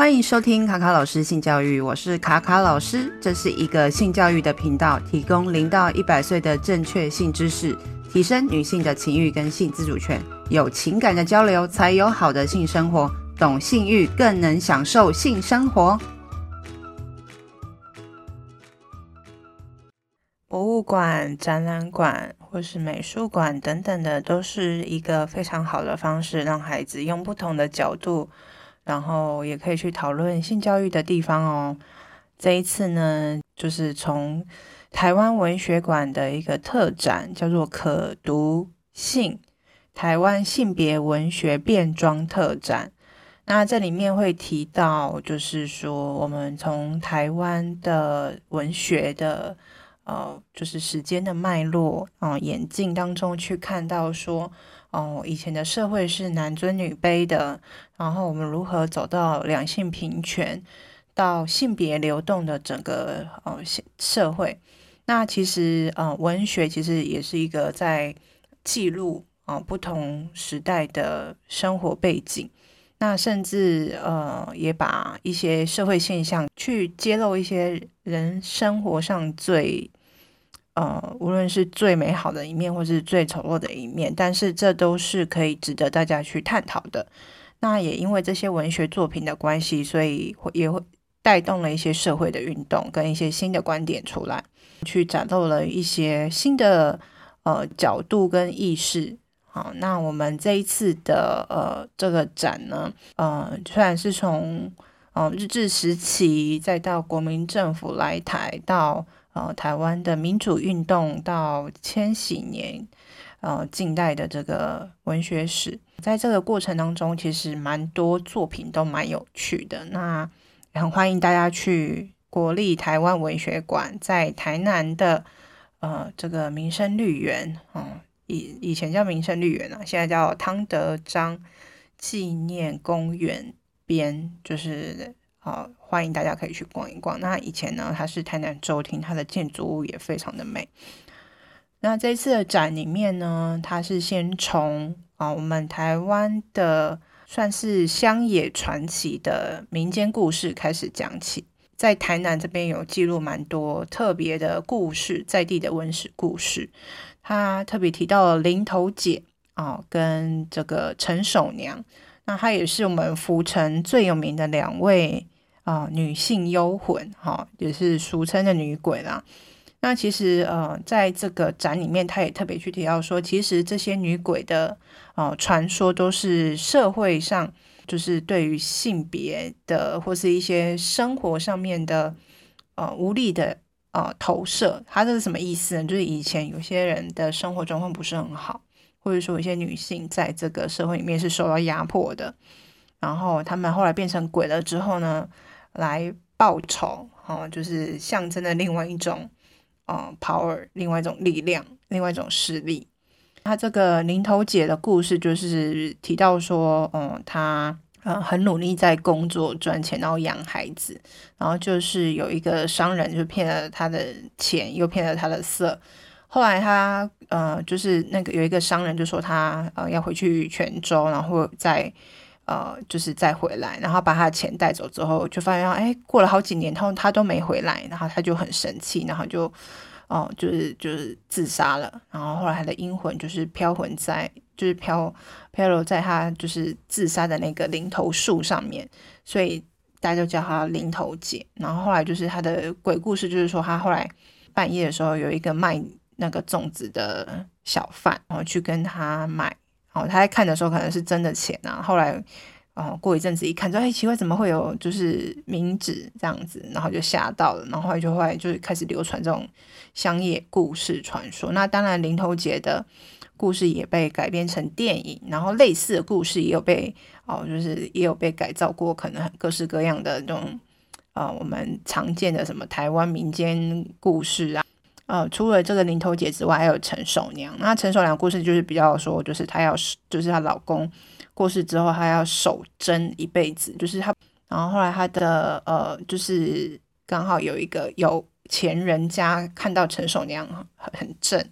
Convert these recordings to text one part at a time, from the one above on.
欢迎收听卡卡老师性教育，我是卡卡老师，这是一个性教育的频道，提供零到一百岁的正确性知识，提升女性的情欲跟性自主权，有情感的交流才有好的性生活，懂性欲更能享受性生活。博物馆、展览馆或是美术馆等等的，都是一个非常好的方式，让孩子用不同的角度。然后也可以去讨论性教育的地方哦。这一次呢，就是从台湾文学馆的一个特展，叫做“可读性台湾性别文学变装特展”。那这里面会提到，就是说我们从台湾的文学的呃，就是时间的脉络啊、呃，演进当中去看到说。哦，以前的社会是男尊女卑的，然后我们如何走到两性平权，到性别流动的整个呃社会？那其实呃，文学其实也是一个在记录啊、呃、不同时代的生活背景，那甚至呃也把一些社会现象去揭露一些人生活上最。呃，无论是最美好的一面，或是最丑陋的一面，但是这都是可以值得大家去探讨的。那也因为这些文学作品的关系，所以也会带动了一些社会的运动，跟一些新的观点出来，去展露了一些新的呃角度跟意识。好，那我们这一次的呃这个展呢，呃，虽然是从呃日治时期，再到国民政府来台到。呃，台湾的民主运动到千禧年，呃，近代的这个文学史，在这个过程当中，其实蛮多作品都蛮有趣的。那也很欢迎大家去国立台湾文学馆，在台南的呃这个民生绿园，嗯、以以前叫民生绿园啊，现在叫汤德章纪念公园边，就是。好，欢迎大家可以去逛一逛。那以前呢，它是台南州厅，它的建筑物也非常的美。那这次的展里面呢，它是先从啊我们台湾的算是乡野传奇的民间故事开始讲起，在台南这边有记录蛮多特别的故事，在地的文史故事。他特别提到了林头姐啊，跟这个陈守娘。那她也是我们浮城最有名的两位啊、女性幽魂，哈、也是俗称的女鬼啦。那其实呃，在这个展里面，她也特别去提到说，其实这些女鬼的呃传说都是社会上就是对于性别的或是一些生活上面的呃无力的呃投射。它这是什么意思呢？就是以前有些人的生活状况不是很好。或者说，一些女性在这个社会里面是受到压迫的，然后她们后来变成鬼了之后呢，来报仇，哦，就是象征的另外一种，呃，power，另外一种力量，另外一种势力。他这个林头姐的故事就是提到说，嗯，她呃很努力在工作赚钱，然后养孩子，然后就是有一个商人就骗了她的钱，又骗了她的色。后来他呃，就是那个有一个商人就说他呃要回去泉州，然后再呃就是再回来，然后把他的钱带走之后，就发现哎过了好几年，然后他都没回来，然后他就很生气，然后就哦、就是就是自杀了。然后后来他的阴魂就是飘魂在，就是飘飘落在他就是自杀的那个零头树上面，所以大家就叫他零头姐。然后后来就是他的鬼故事，就是说他后来半夜的时候有一个卖。那个粽子的小贩，然后去跟他买，哦，他在看的时候可能是真的钱啊。后来，哦，过一阵子一看，说，哎，奇怪，怎么会有就是冥纸这样子？然后就吓到了，然后后来就后来就开始流传这种乡野故事传说。那当然，林头杰的故事也被改编成电影，然后类似的故事也有被哦，就是也有被改造过，可能各式各样的这种，呃，我们常见的什么台湾民间故事啊。呃，除了这个林头姐之外，还有陈守娘。那陈守娘故事就是比较说，就是她要，就是她老公过世之后，她要守贞一辈子。就是她，然后后来她的呃，就是刚好有一个有钱人家看到陈守娘很正，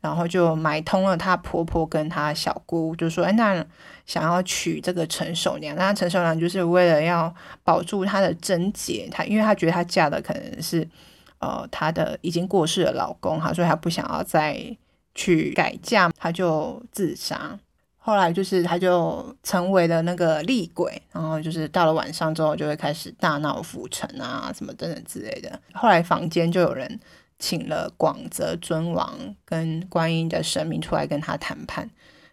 然后就买通了她婆婆跟她小姑，就说：“哎，那想要娶这个陈守娘，那陈守娘就是为了要保住她的贞洁，她因为她觉得她嫁的可能是呃她的已经过世的老公哈，所以她不想要再去改嫁，她就自杀。后来就是她就成为了那个厉鬼，然后就是到了晚上之后就会开始大闹府城啊什么等等之类的。后来房间就有人。”请了广泽尊王跟观音的神明出来跟他谈判，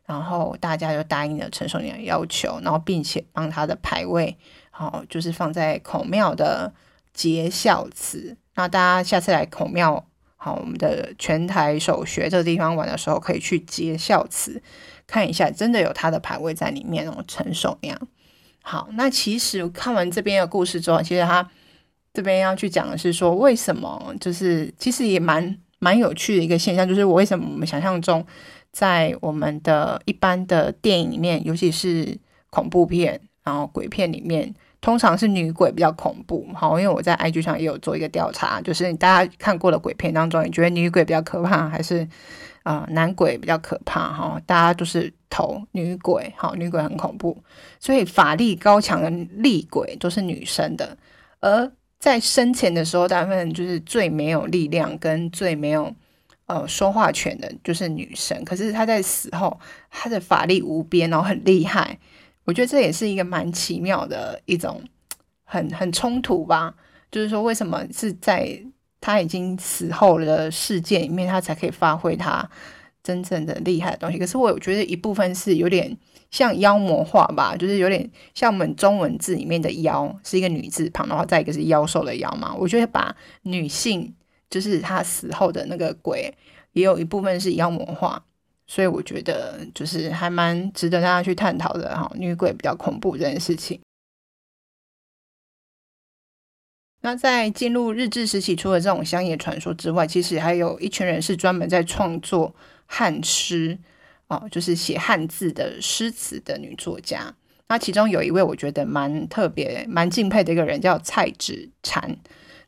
然后大家就答应了陈寿娘的要求，然后并且帮他的牌位，好，就是放在孔庙的结孝祠。那大家下次来孔庙，好，我们的全台首学这个地方玩的时候，可以去接孝祠看一下，真的有他的牌位在里面哦，陈守娘。好，那其实看完这边的故事之后，其实他。这边要去讲的是说，为什么就是其实也蛮蛮有趣的一个现象，就是我为什么我们想象中在我们的一般的电影里面，尤其是恐怖片，然后鬼片里面，通常是女鬼比较恐怖。好，因为我在 IG 上也有做一个调查，就是大家看过的鬼片当中，你觉得女鬼比较可怕，还是啊、男鬼比较可怕？哈，大家都是投女鬼，好，女鬼很恐怖，所以法力高强的厉鬼都是女生的，而在生前的时候，大部分就是最没有力量跟最没有呃说话权的，就是女生。可是她在死后，她的法力无边，然后很厉害。我觉得这也是一个蛮奇妙的一种很很冲突吧。就是说，为什么是在她已经死后的世界里面，她才可以发挥她真正的厉害的东西？可是我觉得一部分是有点。像妖魔化吧，就是有点像我们中文字里面的“妖”是一个女字旁，然后再一个是妖兽的“妖”嘛。我觉得把女性，就是她死后的那个鬼，也有一部分是妖魔化，所以我觉得就是还蛮值得大家去探讨的哈。女鬼比较恐怖这件事情。那在进入日治时期，除了这种乡野传说之外，其实还有一群人是专门在创作汉诗。哦，就是写汉字的诗词的女作家。那其中有一位我觉得蛮特别、蛮敬佩的一个人，叫蔡芷婵。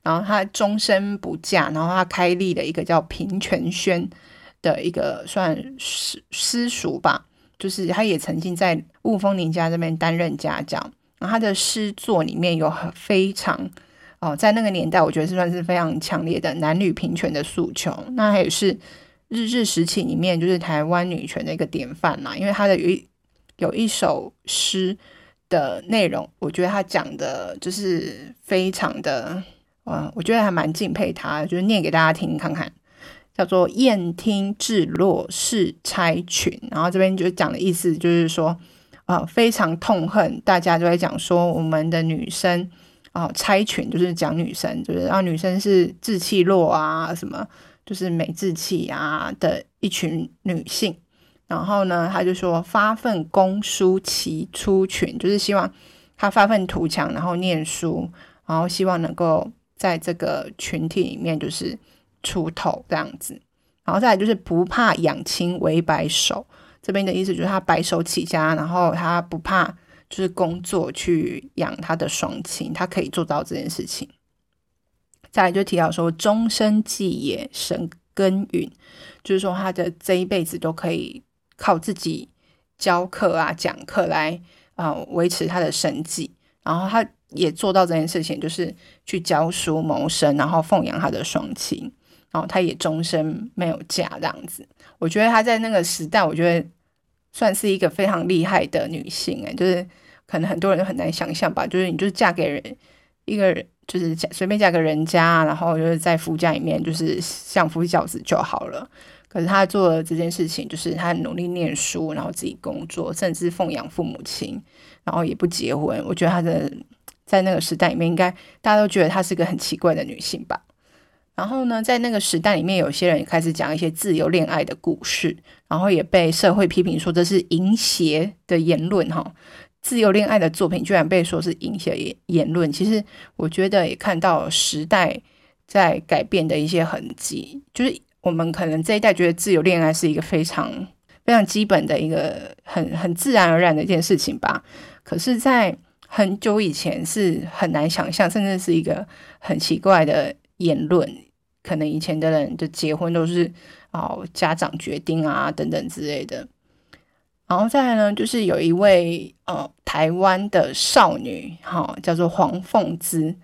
然后她终身不嫁，然后她开立了一个叫平泉轩的一个算私私塾吧。就是他也曾经在雾峰林家这边担任家教。然后他的诗作里面有很非常哦，在那个年代我觉得是算是非常强烈的男女平权的诉求。那还有是。日治时期里面就是台湾女权的一个典范啦，因为他的有一有一首诗的内容，我觉得他讲的就是非常的，嗯，我觉得还蛮敬佩他，就是念给大家听看看，叫做《燕听至落是钗群》，然后这边就讲的意思就是说，啊，非常痛恨大家都在讲说我们的女生啊，钗群就是讲女生，就是让女生是志气弱啊什么。就是没志气啊的一群女性，然后呢，他就说发愤攻书齐出群，就是希望他发愤图强，然后念书，然后希望能够在这个群体里面就是出头这样子。然后再来就是不怕养亲为白首，这边的意思就是他白手起家，然后他不怕就是工作去养他的双亲，他可以做到这件事情。再来就提到说，终身继业神耕耘，就是说他的这一辈子都可以靠自己教课啊、讲课来啊、呃、维持他的生计。然后他也做到这件事情，就是去教书谋生，然后奉养他的双亲。然后他也终身没有嫁这样子。我觉得她在那个时代，我觉得算是一个非常厉害的女性哎，就是可能很多人都很难想象吧，就是你就是嫁给人一个人。就是嫁随便嫁个人家，然后就是在夫家里面就是相夫教子就好了。可是他做的这件事情，就是他努力念书，然后自己工作，甚至奉养父母亲，然后也不结婚。我觉得他的在那个时代里面，应该大家都觉得她是个很奇怪的女性吧。然后呢，在那个时代里面，有些人也开始讲一些自由恋爱的故事，然后也被社会批评说这是淫邪的言论哈。自由恋爱的作品居然被说是淫邪言言论，其实我觉得也看到时代在改变的一些痕迹。就是我们可能这一代觉得自由恋爱是一个非常非常基本的一个很很自然而然的一件事情吧。可是，在很久以前是很难想象，甚至是一个很奇怪的言论。可能以前的人就结婚都是哦家长决定啊等等之类的。然后再来呢，就是有一位呃台湾的少女，哈、哦，叫做黄凤姿，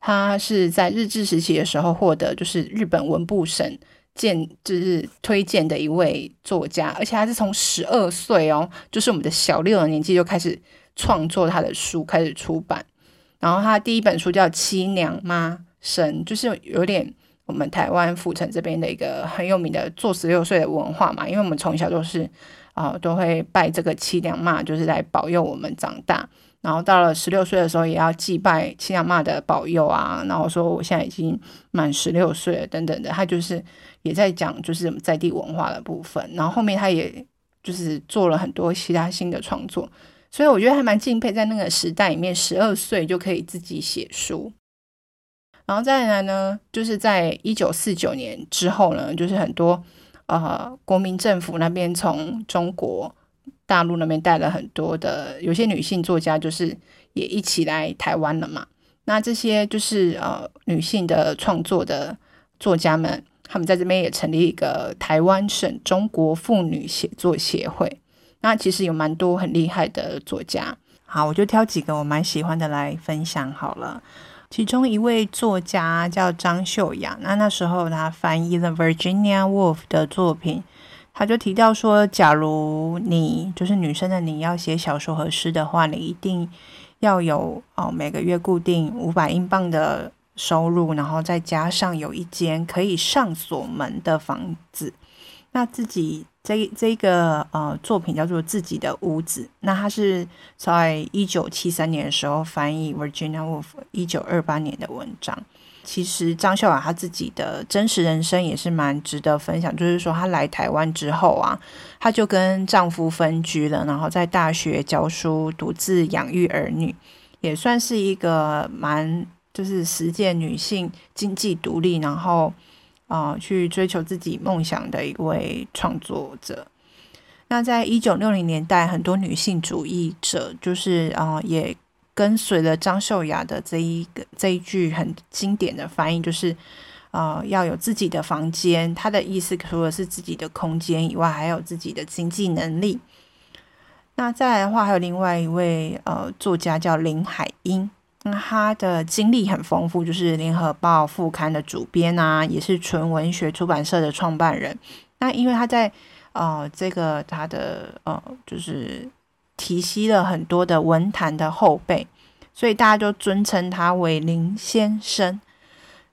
她是在日治时期的时候获得就是日本文部省荐就是推荐的一位作家，而且她是从十二岁哦，就是我们的小六的年纪就开始创作她的书，开始出版。然后她第一本书叫《七娘妈生》，就是有点我们台湾府城这边的一个很有名的做十六岁的文化嘛，因为我们从小都是啊、都会拜这个七娘妈，就是来保佑我们长大。然后到了十六岁的时候，也要祭拜七娘妈的保佑啊。然后说我现在已经满十六岁了，等等的。他就是也在讲就是在地文化的部分。然后后面他也就是做了很多其他新的创作。所以我觉得还蛮敬佩，在那个时代里面，十二岁就可以自己写书。然后再来呢，就是在一九四九年之后呢，就是很多呃国民政府那边从中国大陆那边带了很多的有些女性作家，就是也一起来台湾了嘛。那这些就是呃女性的创作的作家们，他们在这边也成立一个台湾省中国妇女写作协会。那其实有蛮多很厉害的作家，好，我就挑几个我蛮喜欢的来分享好了。其中一位作家叫张秀雅，那那时候他翻译了 Virginia Woolf 的作品，他就提到说，假如你就是女生的你要写小说和诗的话，你一定要有哦每个月固定五百英镑的收入，然后再加上有一间可以上锁门的房子，那自己。这这个呃作品叫做《自己的屋子》，那他是在一九七三年的时候翻译 Virginia Woolf 一九二八年的文章。其实张秀雅她自己的真实人生也是蛮值得分享，就是说她来台湾之后啊，她就跟丈夫分居了，然后在大学教书，独自养育儿女，也算是一个蛮就是实践女性经济独立，然后。啊、去追求自己梦想的一位创作者。那在一九六零年代，很多女性主义者就是啊、也跟随了张秀雅的这一个这一句很经典的翻译，就是啊、要有自己的房间。他的意思除了是自己的空间以外，还有自己的经济能力。那再来的话，还有另外一位呃作家叫林海音。那他的经历很丰富，就是联合报副刊的主编啊，也是纯文学出版社的创办人。那因为他在呃这个他的呃就是提携了很多的文坛的后辈，所以大家就尊称他为林先生。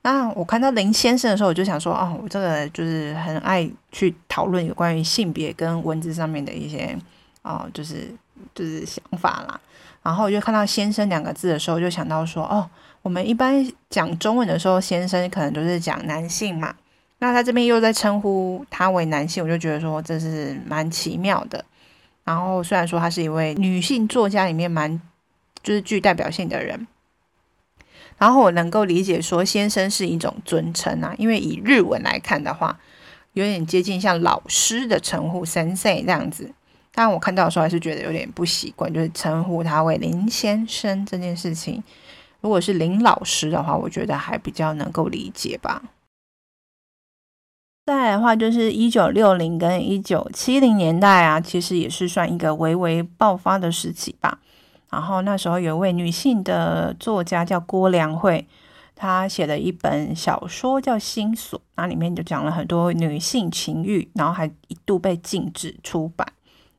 那我看到林先生的时候，我就想说，哦，我这个就是很爱去讨论有关于性别跟文字上面的一些哦、就是就是想法啦。然后我就看到“先生”两个字的时候，就想到说，哦，我们一般讲中文的时候，“先生”可能都是讲男性嘛。那他这边又在称呼他为男性，我就觉得说这是蛮奇妙的。然后虽然说他是一位女性作家里面蛮就是具代表性的人，然后我能够理解说“先生”是一种尊称啊，因为以日文来看的话，有点接近像老师的称呼先生这样子。但我看到的时候还是觉得有点不习惯，就是称呼他为林先生这件事情。如果是林老师的话，我觉得还比较能够理解吧。再来的话，就是一九六零跟一九七零年代啊，其实也是算一个微微爆发的时期吧。然后那时候有一位女性的作家叫郭良慧，她写了一本小说叫《心锁》，那里面就讲了很多女性情欲，然后还一度被禁止出版。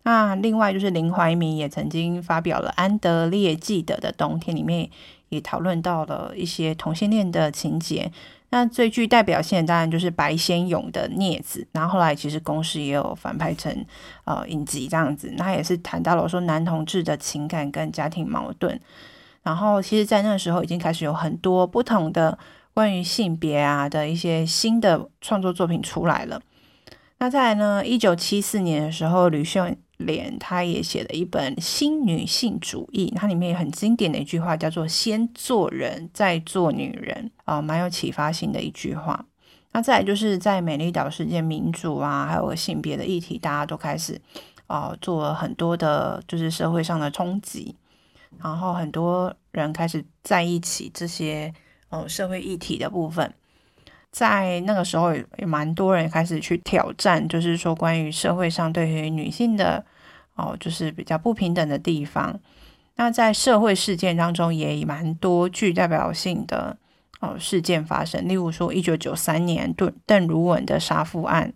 那另外就是林怀民也曾经发表了《安德烈记得的冬天》，里面也讨论到了一些同性恋的情节。那最具代表性的当然就是白先勇的《镊子》，然后后来其实公司也有翻拍成呃影集这样子。那也是谈到了说男同志的情感跟家庭矛盾。然后其实，在那时候已经开始有很多不同的关于性别啊的一些新的创作作品出来了。那再来呢，一九七四年的时候，吕秀莲她也写了一本新女性主义，它里面很经典的一句话，叫做“先做人，再做女人”，啊、蛮有启发性的一句话。那再就是在美丽岛事件、民主啊，还有性别的议题，大家都开始啊、做了很多的，就是社会上的冲击，然后很多人开始在一起这些呃社会议题的部分。在那个时候也蛮多人开始去挑战，就是说关于社会上对于女性的哦，就是比较不平等的地方。那在社会事件当中也蛮多具代表性的哦事件发生，例如说一九九三年邓邓如雯的杀父案，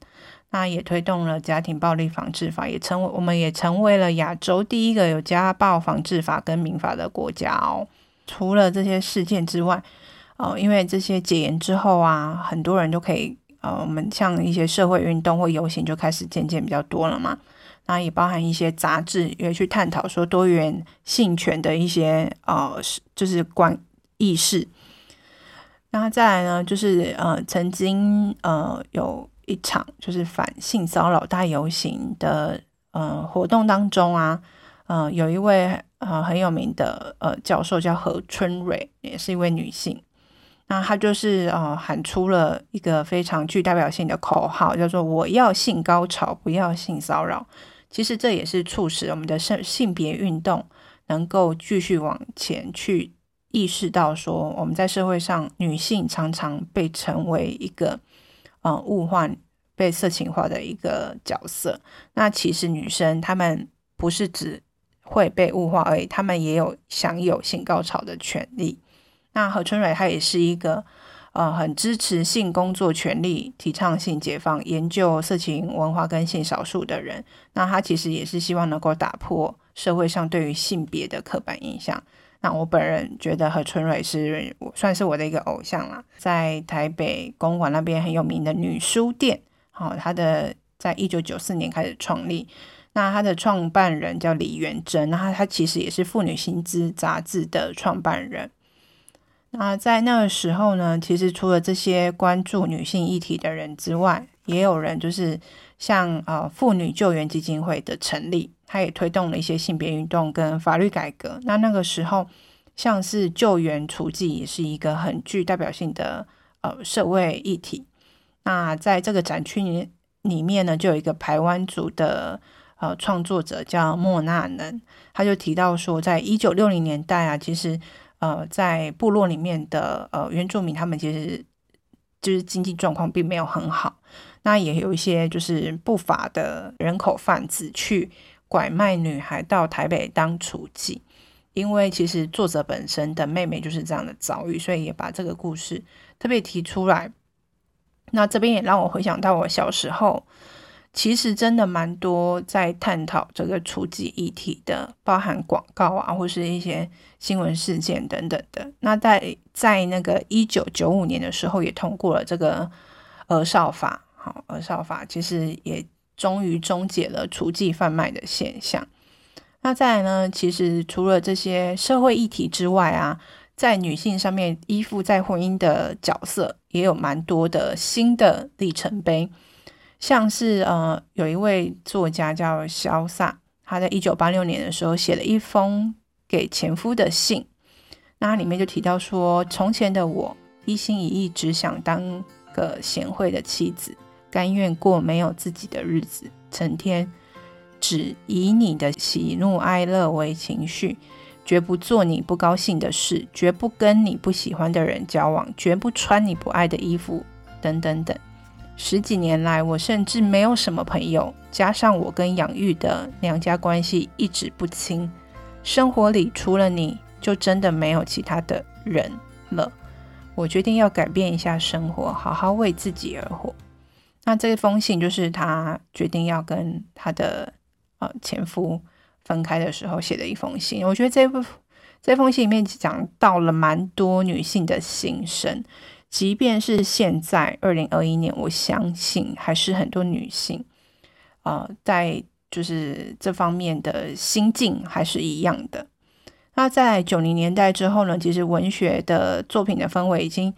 那也推动了家庭暴力防治法，也成为我们也成为了亚洲第一个有家暴防治法跟民法的国家哦。除了这些事件之外，哦，因为这些解严之后啊，很多人都可以，呃，我们像一些社会运动或游行就开始渐渐比较多了嘛。那也包含一些杂志也去探讨说多元性权的一些呃，就是观意识。那再来呢，就是呃，曾经呃有一场就是反性骚扰大游行的呃活动当中啊，呃，有一位呃很有名的呃教授叫何春蕊，也是一位女性。那他就是呃喊出了一个非常具代表性的口号，叫做“我要性高潮，不要性骚扰”。其实这也是促使我们的性性别运动能够继续往前去意识到说，我们在社会上女性常常被成为一个呃物化、被色情化的一个角色。那其实女生她们不是只会被物化而已，她们也有享有性高潮的权利。那何春蕊她也是一个呃很支持性工作权利、提倡性解放、研究色情文化跟性少数的人。那她其实也是希望能够打破社会上对于性别的刻板印象。那我本人觉得何春蕊是算是我的一个偶像啦，在台北公馆那边很有名的女书店，好，她的在一九九四年开始创立。那她的创办人叫李元珍，那她她其实也是《妇女新知》杂志的创办人。那在那个时候呢，其实除了这些关注女性议题的人之外，也有人就是像呃妇女救援基金会的成立，他也推动了一些性别运动跟法律改革。那那个时候，像是救援雏妓也是一个很具代表性的呃社会议题。那在这个展区里里面呢，就有一个排湾族的呃创作者叫莫那能，他就提到说，在一九六零年代啊，其实。呃，在部落里面的呃原住民，他们其实就是经济状况并没有很好。那也有一些就是不法的人口贩子去拐卖女孩到台北当雏妓，因为其实作者本身的妹妹就是这样的遭遇，所以也把这个故事特别提出来。那这边也让我回想到我小时候。其实真的蛮多在探讨这个雏妓议题的，包含广告啊，或是一些新闻事件等等的。那在在那个一九九五年的时候，也通过了这个儿少法。好，儿少法其实也终于终结了雏妓贩卖的现象。那再来呢，其实除了这些社会议题之外啊，在女性上面依附在婚姻的角色，也有蛮多的新的里程碑。像是呃，有一位作家叫萧萨，他在一九八六年的时候写了一封给前夫的信，那里面就提到说，从前的我一心一意只想当个贤惠的妻子，甘愿过没有自己的日子，成天只以你的喜怒哀乐为情绪，绝不做你不高兴的事，绝不跟你不喜欢的人交往，绝不穿你不爱的衣服，等等等。十几年来，我甚至没有什么朋友，加上我跟养育的娘家关系一直不清，生活里除了你就真的没有其他的人了。我决定要改变一下生活，好好为自己而活。那这封信就是她决定要跟她的呃前夫分开的时候写的一封信。我觉得这部这封信里面讲到了蛮多女性的心声。即便是现在二零二一年，我相信还是很多女性，呃，在就是这方面的心境还是一样的。那在九零年代之后呢，其实文学的作品的氛围已经，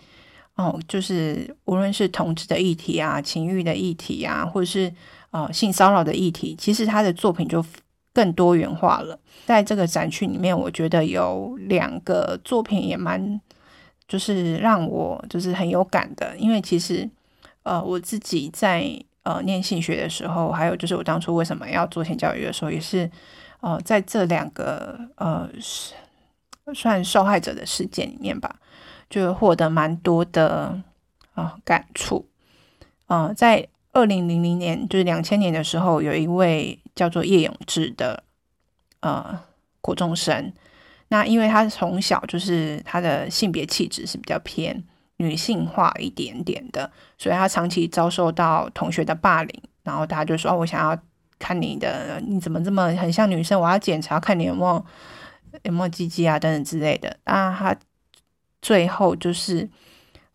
哦，就是无论是同志的议题啊、情欲的议题啊，或者是呃性骚扰的议题，其实他的作品就更多元化了。在这个展区里面，我觉得有两个作品也蛮。就是让我就是很有感的，因为其实，呃，我自己在呃念性学的时候，还有就是我当初为什么要做性教育的时候，也是呃在这两个呃算受害者的事件里面吧，就获得蛮多的啊感触。呃，在二零零零年，就是两千年的时候，有一位叫做叶永志的呃国中生。那因为他从小就是他的性别气质是比较偏女性化一点点的，所以他长期遭受到同学的霸凌。然后大家就说：“哦，我想要看你的，你怎么这么很像女生？我要检查看你有没有有没有鸡鸡啊等等之类的。”那他最后就是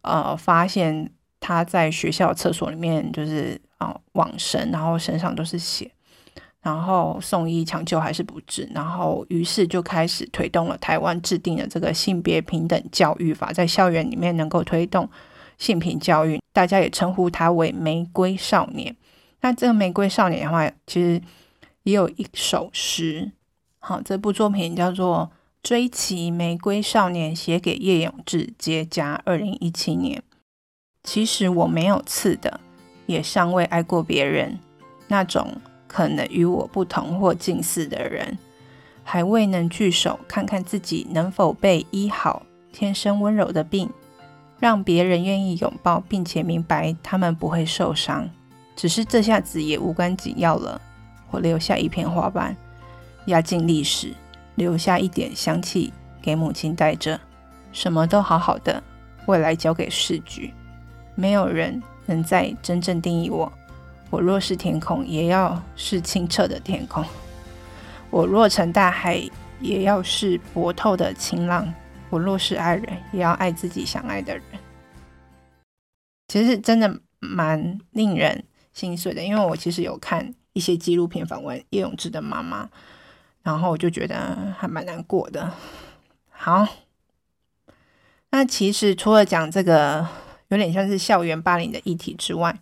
呃发现。他在学校厕所里面就是啊往生，然后身上都是血，然后送医抢救还是不治，然后于是就开始推动了台湾制定的这个性别平等教育法，在校园里面能够推动性平教育，大家也称呼他为玫瑰少年。那这个玫瑰少年的话，其实也有一首诗，好，这部作品叫做《追其玫瑰少年》，写给叶永志，结痂，二零一七年。其实我没有刺的，也尚未爱过别人。那种可能与我不同或近似的人，还未能聚首，看看自己能否被医好。天生温柔的病，让别人愿意拥抱，并且明白他们不会受伤。只是这下子也无关紧要了。我留下一片花瓣，压进历史，留下一点香气给母亲带着。什么都好好的，未来交给时局。没有人能再真正定义我。我若是天空，也要是清澈的天空；我若成大海，也要是波透的晴朗。我若是爱人，也要爱自己想爱的人。其实真的蛮令人心碎的，因为我其实有看一些纪录片访问叶永志的妈妈，然后我就觉得还蛮难过的。好，那其实除了讲这个。有点像是校园霸凌的议题之外，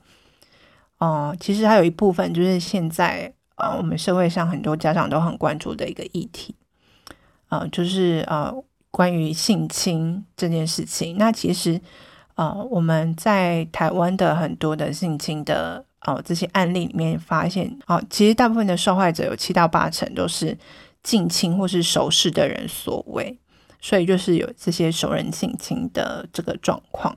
哦、其实还有一部分就是现在呃，我们社会上很多家长都很关注的一个议题，呃，就是呃，关于性侵这件事情。那其实呃，我们在台湾的很多的性侵的呃这些案例里面发现，哦、其实大部分的受害者有七到八成都是近亲或是熟识的人所为，所以就是有这些熟人性侵的这个状况。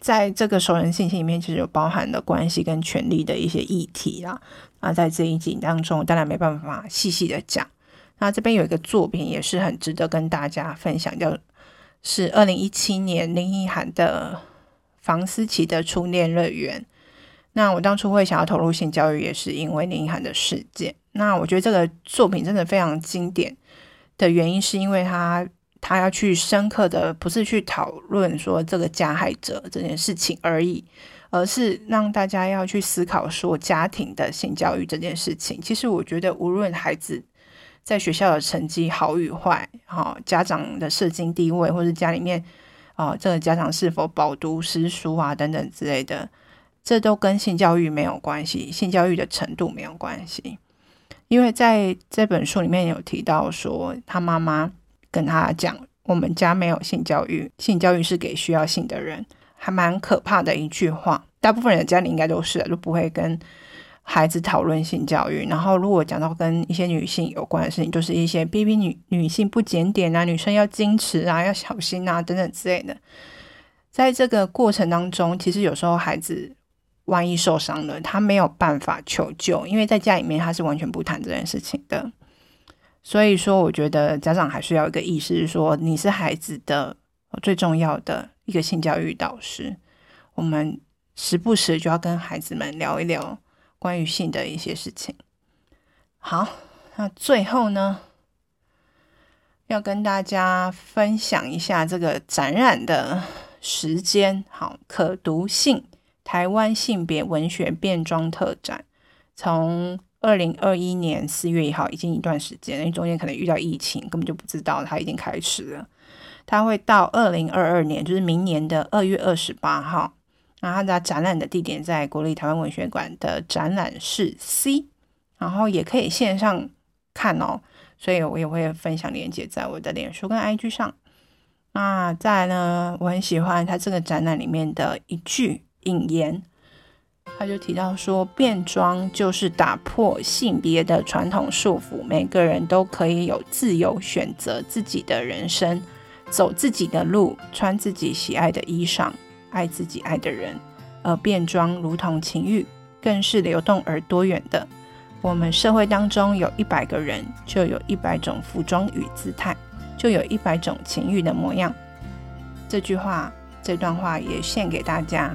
在这个熟人信息里面，其实有包含了关系跟权力的一些议题啦。那在这一集当中，当然没办法细细的讲。那这边有一个作品也是很值得跟大家分享，叫是二零一七年林奕涵的房思琪的初恋乐园。那我当初会想要投入性教育，也是因为林奕涵的事件。那我觉得这个作品真的非常经典的原因，是因为它。他要去深刻的，不是去讨论说这个加害者这件事情而已，而是让大家要去思考说家庭的性教育这件事情。其实我觉得，无论孩子在学校的成绩好与坏，哈，家长的社经地位，或者家里面啊，这个家长是否饱读诗书啊等等之类的，这都跟性教育没有关系，性教育的程度没有关系。因为在这本书里面有提到说，他妈妈。跟他讲，我们家没有性教育，性教育是给需要性的人，还蛮可怕的一句话。大部分人的家里应该都是都不会跟孩子讨论性教育。然后，如果讲到跟一些女性有关的事情，就是一些批评女女性不检点啊，女生要矜持啊，要小心啊等等之类的。在这个过程当中，其实有时候孩子万一受伤了，他没有办法求救，因为在家里面他是完全不谈这件事情的。所以说，我觉得家长还是要有一个意识，是说你是孩子的最重要的一个性教育导师。我们时不时就要跟孩子们聊一聊关于性的一些事情。好，那最后呢，要跟大家分享一下这个展览的时间。好，可读性台湾性别文学变装特展，从。二零二一年四月一号已经一段时间，因为中间可能遇到疫情，根本就不知道它已经开始了。它会到二零二二年，就是明年的二月二十八号。然后它的展览的地点在国立台湾文学馆的展览室 C，然后也可以线上看哦。所以我也会分享链接在我的脸书跟 IG 上。那再来呢，我很喜欢它这个展览里面的一句引言。他就提到说，变装就是打破性别的传统束缚，每个人都可以有自由选择自己的人生，走自己的路，穿自己喜爱的衣裳，爱自己爱的人，而变装如同情欲，更是流动而多元的。我们社会当中有一百个人，就有一百种服装与姿态，就有一百种情欲的模样。这句话，这段话也献给大家。